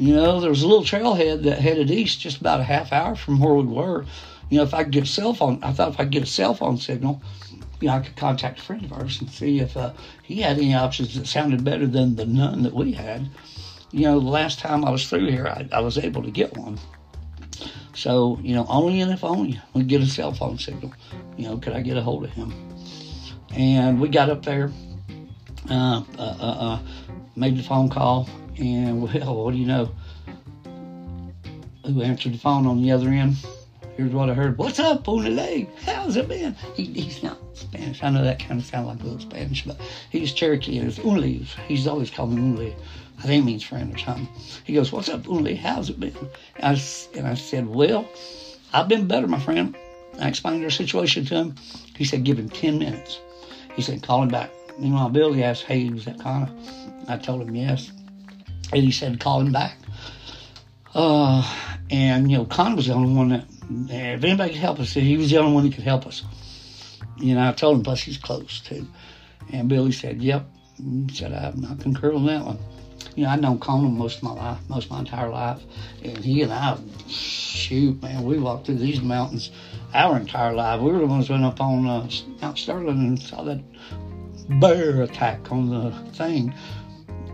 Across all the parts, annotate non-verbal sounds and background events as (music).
You know, there was a little trailhead that headed east just about a half hour from where we were. You know, if I could get a cell phone, I thought if I could get a cell phone signal, you know, I could contact a friend of ours and see if uh, he had any options that sounded better than the none that we had. You know, the last time I was through here, I, I was able to get one. So, you know, only and if only we get a cell phone signal, you know, could I get a hold of him? And we got up there, uh, uh, uh, uh made the phone call, and (laughs) well, what do you know? Who answered the phone on the other end? Here's what I heard. What's up, Unile? How's it been? He, he's not Spanish. I know that kind of sounds like a little Spanish, but he's Cherokee and it's Unile. He's always called me Unile. I think it means friend or something. He goes, What's up, Unile? How's it been? And I, and I said, Well, I've been better, my friend. I explained our situation to him. He said, Give him 10 minutes. He said, Call him back. Meanwhile, Billy asked, Hey, was that Connor? I told him yes. And he said, Call him back. Uh, and, you know, Con was the only one that if anybody could help us, he was the only one that could help us. You know, I told him, plus he's close too. And Billy said, Yep. He said, I, I concur on that one. You know, I've known Conan most of my life, most of my entire life. And he and I, shoot, man, we walked through these mountains our entire life. We were the ones went up on uh, Mount Sterling and saw that bear attack on the thing,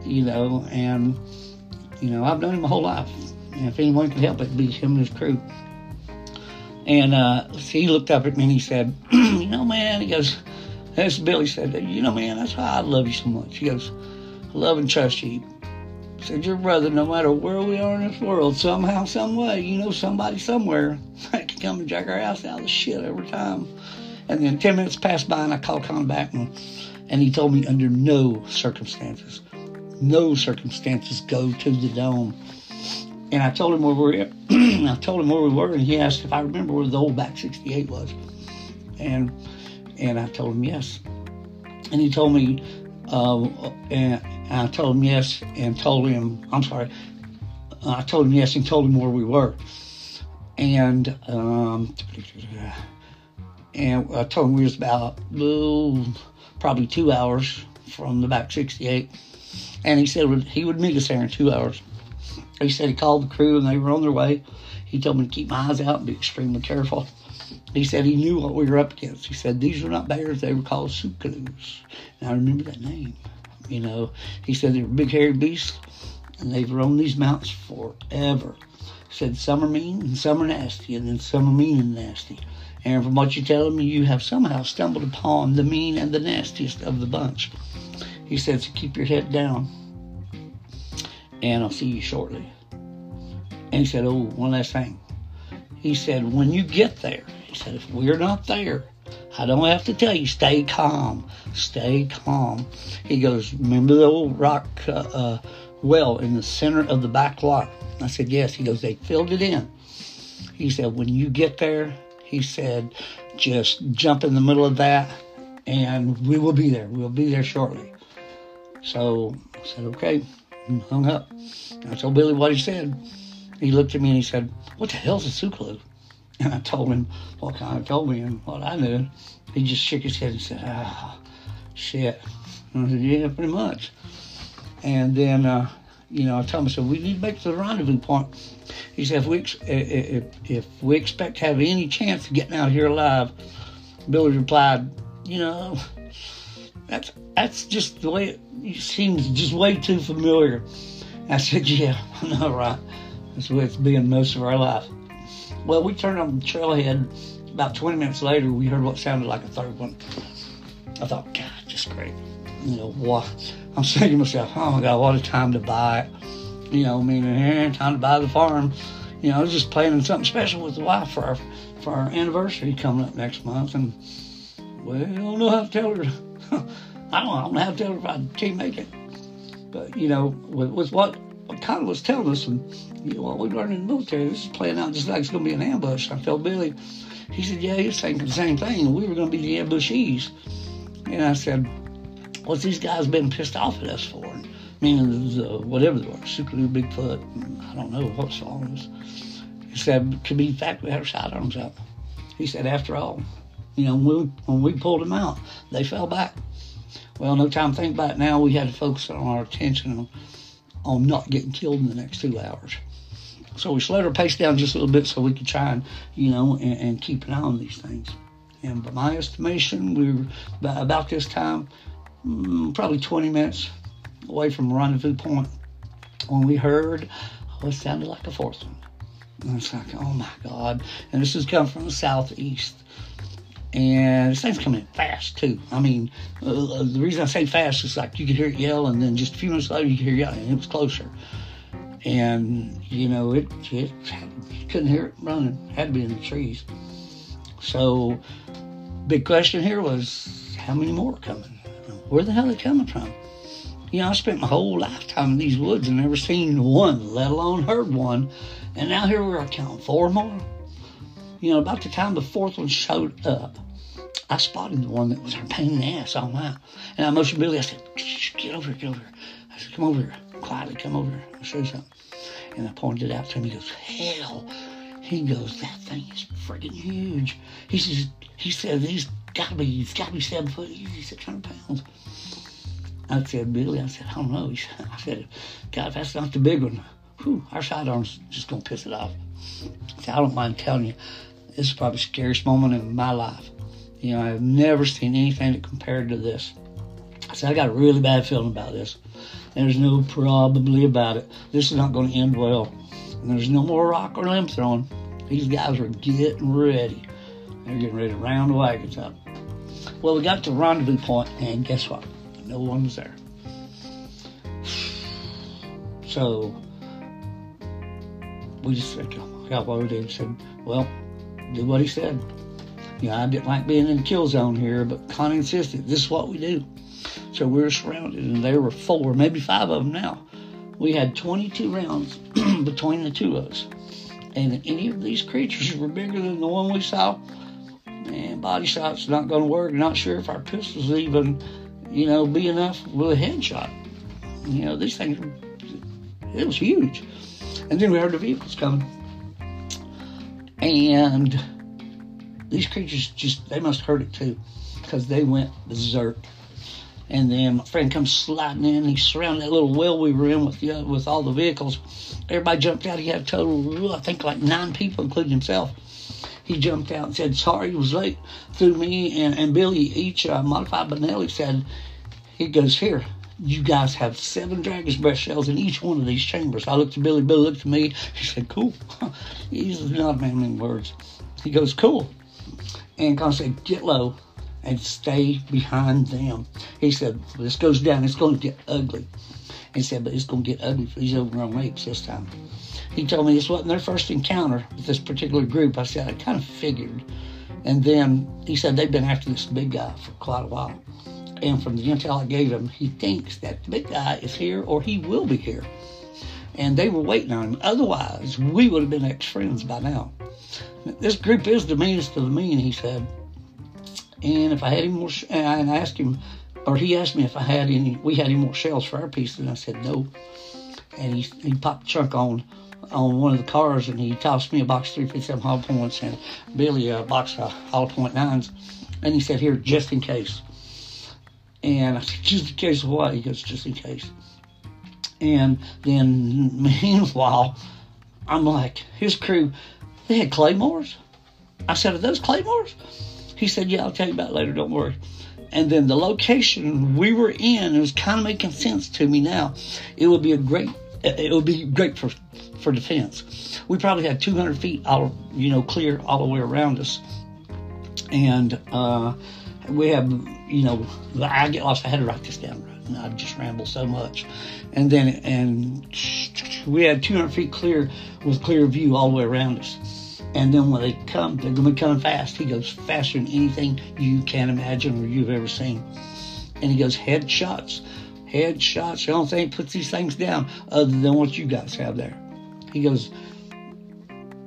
you know, and, you know, I've known him my whole life. And if anyone could help, it'd be him and his crew. And uh, he looked up at me and he said, (clears throat) You know, man, he goes, That's Billy said, You know, man, that's why I love you so much. He goes, I love and trust you. He said, Your brother, no matter where we are in this world, somehow, some way, you know, somebody somewhere (laughs) that can come and jack our house out of the shit every time. And then 10 minutes passed by and I called Con back and, and he told me, Under no circumstances, no circumstances go to the dome. And I told him where we were. (clears throat) I told him where we were, and he asked if I remember where the old back 68 was, and and I told him yes, and he told me, uh, and I told him yes, and told him I'm sorry, I told him yes, and told him where we were, and um, and I told him we was about oh, probably two hours from the back 68, and he said he would meet us there in two hours. He said he called the crew and they were on their way. He told me to keep my eyes out and be extremely careful. He said he knew what we were up against. He said these were not bears, they were called Sukalus. And I remember that name. You know, he said they were big hairy beasts and they've roamed these mountains forever. He said some are mean and some are nasty, and then some are mean and nasty. And from what you're telling me, you have somehow stumbled upon the mean and the nastiest of the bunch. He said, keep your head down and I'll see you shortly. And he said, Oh, one last thing. He said, When you get there, he said, If we're not there, I don't have to tell you, stay calm. Stay calm. He goes, Remember the old rock uh, uh, well in the center of the back lot? I said, Yes. He goes, They filled it in. He said, When you get there, he said, just jump in the middle of that and we will be there. We'll be there shortly. So I said, Okay and hung up. I told Billy what he said. He looked at me and he said, What the hell's a Suklu? (laughs) And I told him what kind of told me and what I knew. He just shook his head and said, Ah, shit. And I said, Yeah, pretty much. And then, uh, you know, I told him, I said, We need to make the rendezvous point. He said, if we, if, if we expect to have any chance of getting out here alive, Billy replied, You know, that's that's just the way it seems just way too familiar. I said, yeah, (laughs) I know, right? That's the way it's been most of our life. Well, we turned on the trailhead. About 20 minutes later, we heard what sounded like a third one. I thought, God, just great. You know, what? I'm (laughs) saying to myself, oh my God, what a time to buy it. You know, meaning, eh, time to buy the farm. You know, I was just planning something special with the wife for our, for our anniversary coming up next month. And, well, I don't know how to tell her. (laughs) I don't, I don't how to if I can't make it. But, you know, with, with what, what Connor was telling us and you know, what we learned in the military, this is playing out just like it's going to be an ambush. I told Billy, he said, yeah, he's thinking the same thing. We were going to be the ambushees. And I said, what's these guys been pissed off at us for? Meaning, the, uh, whatever they were, Sukaloo, Bigfoot, I don't know what's on us. He said, could be fact we had our sidearms up. He said, after all, you know, when we, when we pulled them out, they fell back. Well, no time to think about it now. We had to focus on our attention on, on not getting killed in the next two hours. So we slowed our pace down just a little bit so we could try and, you know, and, and keep an eye on these things. And by my estimation, we were about this time, mm, probably 20 minutes away from rendezvous point when we heard what sounded like a fourth one. And it's like, oh my God. And this is coming from the southeast. And this thing's coming in fast too. I mean, uh, the reason I say fast is like you could hear it yell, and then just a few minutes later you could hear it yell, and it was closer. And you know, it, it couldn't hear it running. Had to be in the trees. So, big question here was, how many more coming? Where the hell are they coming from? You know, I spent my whole lifetime in these woods and never seen one, let alone heard one. And now here we are counting four more. You know, about the time the fourth one showed up, I spotted the one that was a pain in the ass all night. And I motioned Billy, I said, get over here, get over here. I said, come over here, quietly come over here. I'll show you something. And I pointed it out to him. He goes, hell. He goes, that thing is freaking huge. He says, he said, he's gotta be, he's gotta be seven foot, he's 600 pounds. I said, Billy, I said, I don't know. Said, (laughs) I said, God, that's not the big one, whew, our sidearm's just gonna piss it off. I said, I don't mind telling you, this is probably the scariest moment in my life. You know, I've never seen anything compared to this. I said, I got a really bad feeling about this. There's no probably about it. This is not going to end well. And there's no more rock or limb throwing. These guys are getting ready. They're getting ready to round the wagons up. Well, we got to the rendezvous point, and guess what? No one was there. So we just said, got what we did. Said, well, do what he said. You know, I didn't like being in the kill zone here, but Connie insisted this is what we do. So we were surrounded, and there were four, maybe five of them now. We had 22 rounds (clears throat) between the two of us. And if any of these creatures were bigger than the one we saw, man, body shot's not going to work. Not sure if our pistols even, you know, be enough with a headshot. You know, these things, it was huge. And then we heard the vehicles coming. And these creatures just, they must heard it too, because they went berserk. And then my friend comes sliding in. He surrounded that little well we were in with the, with all the vehicles. Everybody jumped out. He had a total, I think, like nine people, including himself. He jumped out and said, "Sorry, he was late." Through me and, and Billy, each uh, modified Benelli said, "He goes here. You guys have seven Dragon's Breath shells in each one of these chambers." I looked at Billy. Billy looked at me. He said, "Cool." (laughs) He's not man in words. He goes, "Cool." And Con said, "Get low." and stay behind them. He said, this goes down, it's going to get ugly. He said, but it's going to get ugly for these overgrown apes this time. He told me this wasn't their first encounter with this particular group. I said, I kind of figured. And then he said they've been after this big guy for quite a while. And from the intel I gave him, he thinks that the big guy is here or he will be here. And they were waiting on him. Otherwise, we would have been ex friends by now. This group is the meanest of the mean, he said. And if I had any more, and I asked him, or he asked me if I had any, we had any more shells for our piece, and I said no. And he, he popped a chunk on on one of the cars, and he tossed me a box of 357 hollow points and Billy a box of hollow point nines. And he said, here, just in case. And I (laughs) said, just in case of what? He goes, just in case. And then, (laughs) meanwhile, I'm like, his crew, they had claymores. I said, are those claymores? He said, Yeah, I'll tell you about later, don't worry. And then the location we were in, it was kind of making sense to me now. It would be a great, it would be great for, for defense. We probably had 200 feet all, you know, clear all the way around us. And uh, we have, you know, I get lost. I had to write this down. And I just ramble so much. And then, and we had 200 feet clear with clear view all the way around us. And then when they come, they're going to be coming fast. He goes faster than anything you can imagine or you've ever seen. And he goes headshots, headshots. The only thing puts these things down other than what you guys have there. He goes,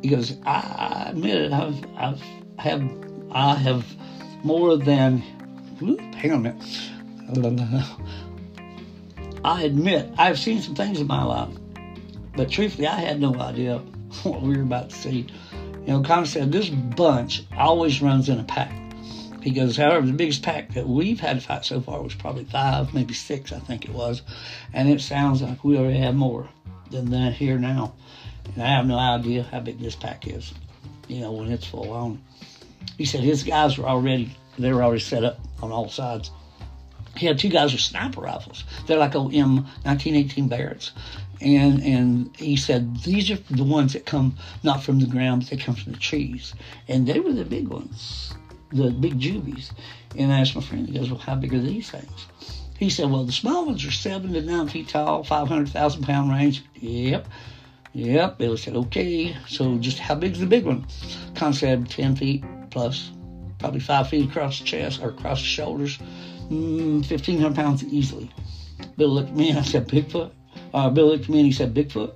he goes. I admit it. I've, I've have, I have more than. Hang on a minute. I admit I've seen some things in my life, but truthfully, I had no idea (laughs) what we were about to see. You know, Connor said this bunch always runs in a pack. He goes, however, the biggest pack that we've had to fight so far was probably five, maybe six, I think it was. And it sounds like we already have more than that here now. And I have no idea how big this pack is, you know, when it's full on. He said his guys were already, they were already set up on all sides. He had two guys with sniper rifles. They're like old M 1918 Barretts. And and he said these are the ones that come not from the ground, but they come from the trees. And they were the big ones, the big juvies. And I asked my friend, he goes, Well, how big are these things? He said, Well, the small ones are seven to nine feet tall, 500,000 pound range. Yep. Yep. Billy said, Okay. So just how big's the big one? Con said 10 feet plus, probably five feet across the chest or across the shoulders mm, 1,500 pounds easily. Bill looked at me and I said, Bigfoot? Uh, Bill looked at me and he said, Bigfoot?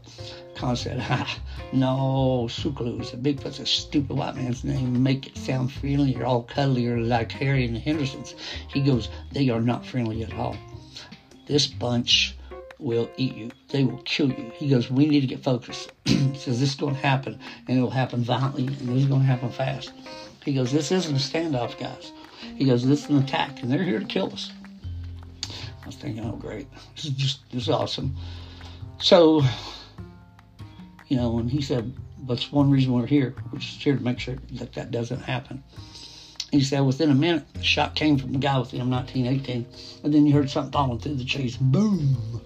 Con said, ha, no, Sukulu. He said, Bigfoot's a stupid white man's name. Make it sound friendly. You're all cuddly like Harry and the Hendersons. He goes, they are not friendly at all. This bunch will eat you. They will kill you. He goes, we need to get focused. (clears throat) he says, this is going to happen, and it will happen violently, and this is going to happen fast. He goes, this isn't a standoff, guys. He goes, this is an attack, and they're here to kill us. I was thinking, oh, great. This is just, this is awesome. So, you know, and he said, that's one reason we're here. We're just here to make sure that that doesn't happen. He said within a minute, the shot came from the guy with the M1918, and then you heard something falling through the trees. Boom!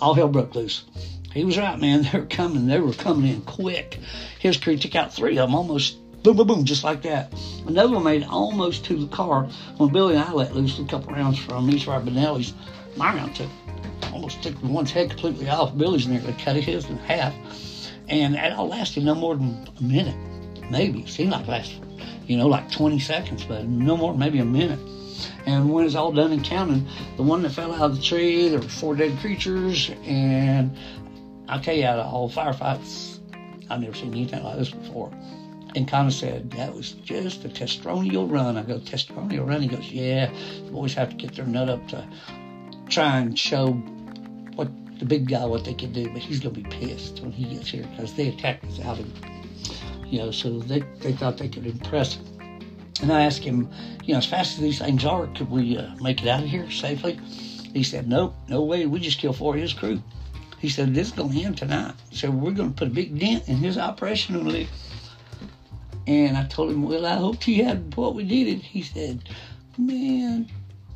All hell broke loose. He was right, man. (laughs) They were coming. They were coming in quick. His crew took out three of them almost boom, boom, boom, just like that. Another one made almost to the car when Billy and I let loose a couple rounds from each of our Benellis. My round took almost took one's head completely off. Billy's nearly cut his in half. And it all lasted no more than a minute, maybe. It seemed like it lasted, you know, like 20 seconds, but no more, maybe a minute. And when it's all done and counting, the one that fell out of the tree, there were four dead creatures. And I'll tell you, out of all firefights, I've never seen anything like this before and of said, that was just a testimonial run. I go, testimonial run? He goes, yeah, the boys have to get their nut up to try and show what the big guy what they can do, but he's going to be pissed when he gets here because they attacked us out of, you know, so they, they thought they could impress him. And I asked him, you know, as fast as these things are, could we uh, make it out of here safely? He said, nope, no way. We just killed four of his crew. He said, this is going to end tonight. So we're going to put a big dent in his operation and I told him, Well, I hoped he had what we needed. He said, Man,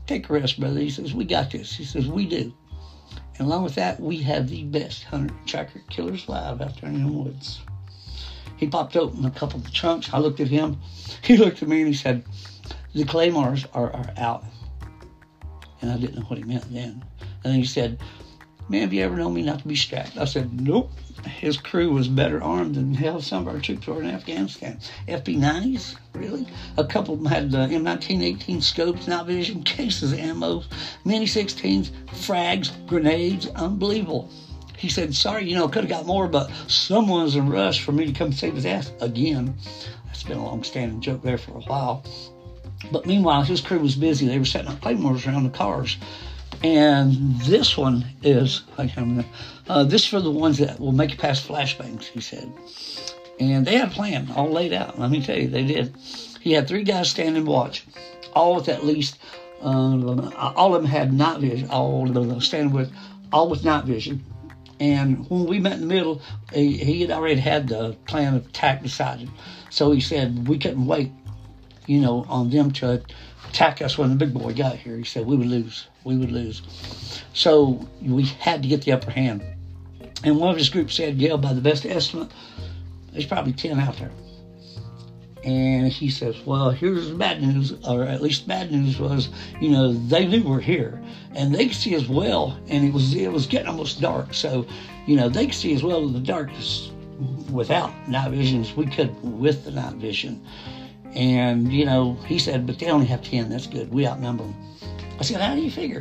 take a rest, brother. He says, We got this. He says, We do. And along with that, we have the best hunter tracker killers live out there in the woods. He popped open a couple of the trunks. I looked at him. (laughs) He looked at me and he said, The claymores are, are out. And I didn't know what he meant then. And then he said, Man, have you ever known me not to be strapped? I said, Nope his crew was better armed than hell some of our troops were in Afghanistan. FP90s, really? A couple of them had uh, M1918 scopes, night vision, (laughs) cases of ammo, mini 16s, frags, grenades, unbelievable. He said, sorry, you know, could have got more, but someone was in rush for me to come save his ass again. That's been a long standing joke there for a while. But meanwhile, his crew was busy. They were setting up claymores around the cars. And this one is, uh, this for the ones that will make it past flashbangs, he said. And they had a plan all laid out. Let me tell you, they did. He had three guys standing watch, all with at least, uh, all of them had night vision, all of them standing with, all with night vision. And when we met in the middle, he, he had already had the plan of attack decided. So he said we couldn't wait, you know, on them to attack us when the big boy got here. He said we would lose. We would lose. So we had to get the upper hand. And one of his groups said, yeah, by the best estimate, there's probably 10 out there. And he says, well, here's the bad news, or at least bad news was, you know, they knew we're here and they could see as well. And it was, it was getting almost dark. So, you know, they could see as well in the darkness without night vision as we could with the night vision. And, you know, he said, but they only have 10. That's good. We outnumber them. I said, how do you figure?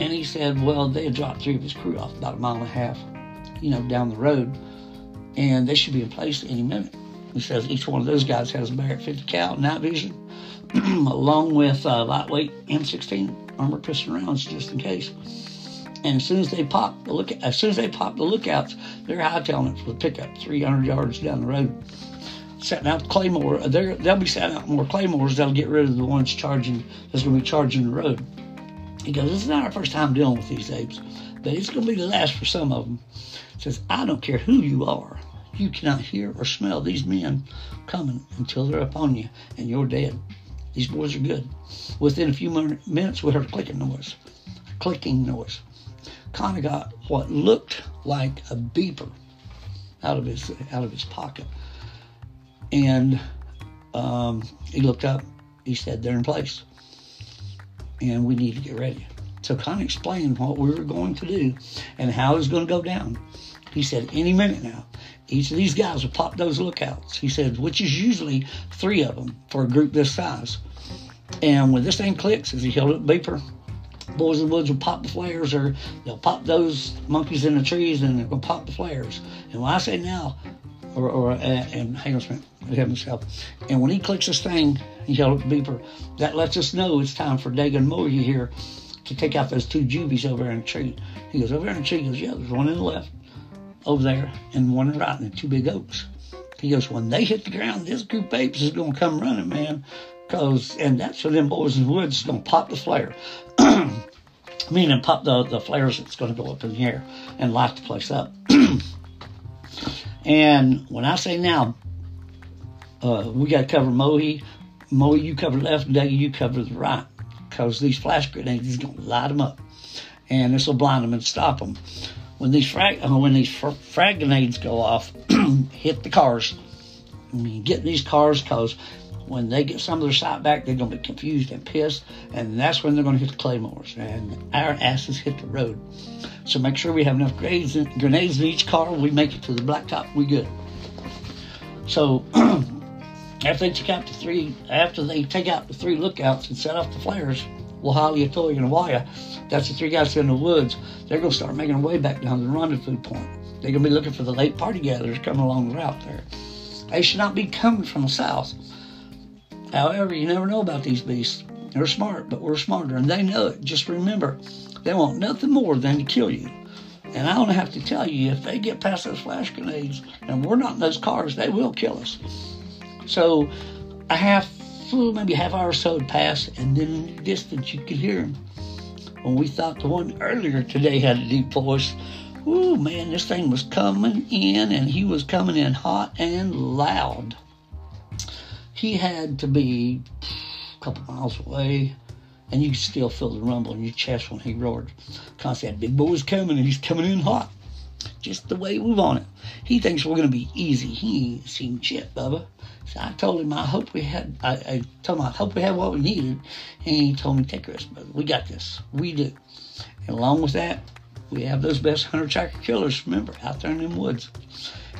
And he said, well, they had dropped three of his crew off about a mile and a half, you know, down the road. And they should be in place any minute. He says each one of those guys has a Barrett 50 cal night vision, (clears throat) along with lightweight M16 armor piston rounds just in case. And as soon as they pop the look, as soon as they pop the lookouts, they're hightailing it for the pickup 300 yards down the road. Setting out Claymore. They're, they'll be setting out more Claymores. They'll get rid of the ones charging. That's going to be charging the road. He goes, "This is not our first time dealing with these apes, but it's going to be the last for some of them." He says, "I don't care who you are. You cannot hear or smell these men coming until they're upon you, and you're dead. These boys are good." Within a few minutes, we heard a clicking noise. A clicking noise. Connie got what looked like a beeper out of his out of his pocket, and um, he looked up. He said, "They're in place, and we need to get ready." So Connie explained what we were going to do and how it was going to go down. He said, "Any minute now, each of these guys will pop those lookouts." He said, which is usually three of them for a group this size. And when this thing clicks, as he held up beeper, boys in the woods will pop the flares or they'll pop those monkeys in the trees and to pop the flares. And when I say now, or, or uh, and hang on a minute, help. And when he clicks this thing, the beeper, that lets us know it's time for Dagan Moore here to take out those two juvies over in the tree. He goes, over there in the tree, he goes, yeah, there's one in the left over there and one in the right and two big oaks. He goes, when they hit the ground, this group of apes is going to come running, man. Cause, and that's for them boys in the woods is going to pop the flare. (clears throat) Meaning pop the, the flares that's going to go up in the air and light the place up. (clears throat) and when I say now, uh, we got to cover Mohi. Mohi, you cover left, Dougie, you cover the right. Because these flash grenades is to light them up. And this will blind them and stop them. When these frag, uh, when these fr- frag grenades go off, (clears throat) hit the cars. I mean, get these cars because when they get some of their sight back, they're going to be confused and pissed, and that's when they're going to hit the claymores, and our asses hit the road. So make sure we have enough grenades in, grenades in each car. We make it to the blacktop, we good. So (clears throat) after they take out the three, after they take out the three lookouts and set off the flares, Wahali, Atoy, and Awaya, that's the three guys in the woods. They're going to start making their way back down the rendezvous point. They're going to be looking for the late party gatherers coming along the route there. They should not be coming from the south. However, you never know about these beasts. They're smart, but we're smarter, and they know it. Just remember, they want nothing more than to kill you. And I don't have to tell you, if they get past those flash grenades and we're not in those cars, they will kill us. So, a half, maybe half hour or so had passed, and then in the distance you could hear them. When we thought the one earlier today had a deep voice, ooh man, this thing was coming in, and he was coming in hot and loud he had to be a couple miles away, and you could still feel the rumble in your chest when he roared. Constantly, that big boy's coming, and he's coming in hot. Just the way we want it. He thinks we're going to be easy. He ain't seen shit, Bubba. So I told him I hope we had. I, I told him I hope we had what we needed, and he told me take rest, brother. We got this. We do. And along with that, we have those best hunter tracker killers. Remember, out there in them woods.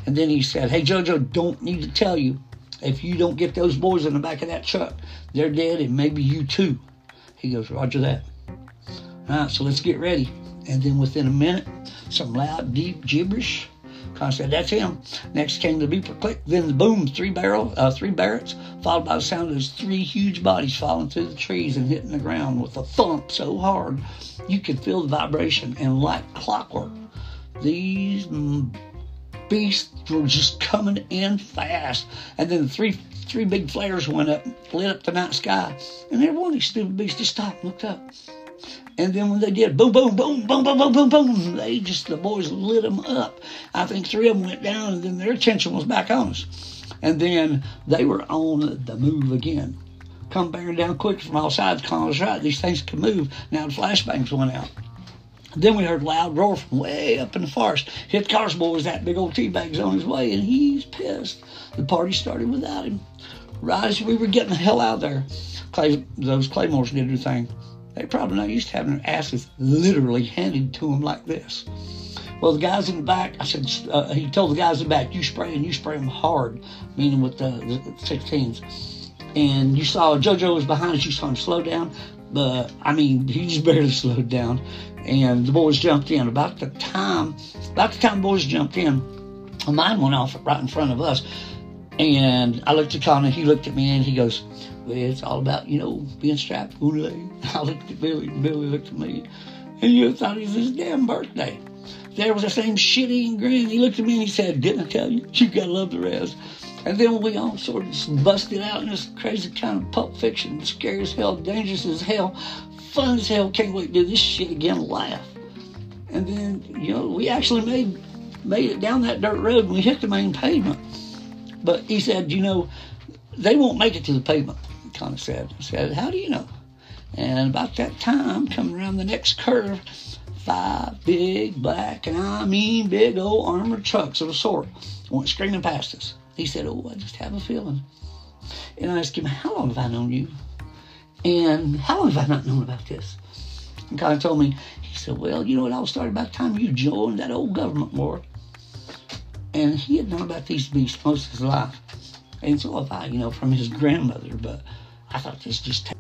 And then he said, "Hey JoJo, don't need to tell you, if you don't get those boys in the back of that truck, they're dead, and maybe you too. He goes, Roger that. All right, so let's get ready. And then within a minute, some loud, deep gibberish. I said, that's him. Next came the beeper click, then the boom, three barrel, uh, three Barretts, followed by the sound of those three huge bodies falling through the trees and hitting the ground with a thump so hard you could feel the vibration. And like clockwork, these beasts were just coming in fast. And then the three three big flares went up, lit up the night sky. And every one of these stupid beasts just stopped and looked up. And then when they did, boom, boom, boom, boom, boom, boom, boom, boom, they just, the boys lit them up. I think three of them went down, and then their attention was back on us. And then they were on the move again. Come bearing down quick from all sides, Connor's right, these things can move. Now the flashbangs went out. Then we heard loud roar from way up in the forest. Hit Car's boys, that big old tea bag's on his way, and he's pissed. The party started without him. Right as we were getting the hell out of there, Clay, those Claymores did their thing. They probably not used to having their asses literally handed to them like this. Well, the guys in the back, I said, uh, he told the guys in the back, you spray and you spray them hard, meaning with the, the 16s. And you saw JoJo was behind us, you saw him slow down, but I mean, he just (laughs) barely slowed down and the boys jumped in. About the time, about the time the boys jumped in, a mine went off right in front of us. And I looked at Connor, he looked at me, and he goes, it's all about, you know, being strapped (laughs) I looked at Billy, and Billy looked at me, and you thought it was his damn birthday. There was the same shitty grin. He looked at me and he said, Didn't I tell you? You gotta love the rest. And then we all sort of busted out in this crazy kind of pulp fiction, scary as hell, dangerous as hell, fun as hell, can't wait to do this shit again, laugh. And then, you know, we actually made made it down that dirt road and we hit the main pavement. But he said, you know, they won't make it to the pavement, kind of said. I said, how do you know? And about that time, coming around the next curve, five big black, and I mean big old armored trucks of a sort went screaming past us. He said, oh, I just have a feeling. And I asked him, how long have I known you? And how long have I not known about this? And kind of told me, he said, well, you know, it all started about the time you joined that old government war. And he had known about these beasts most of his life. And so have I, you know, from his grandmother. But I thought this just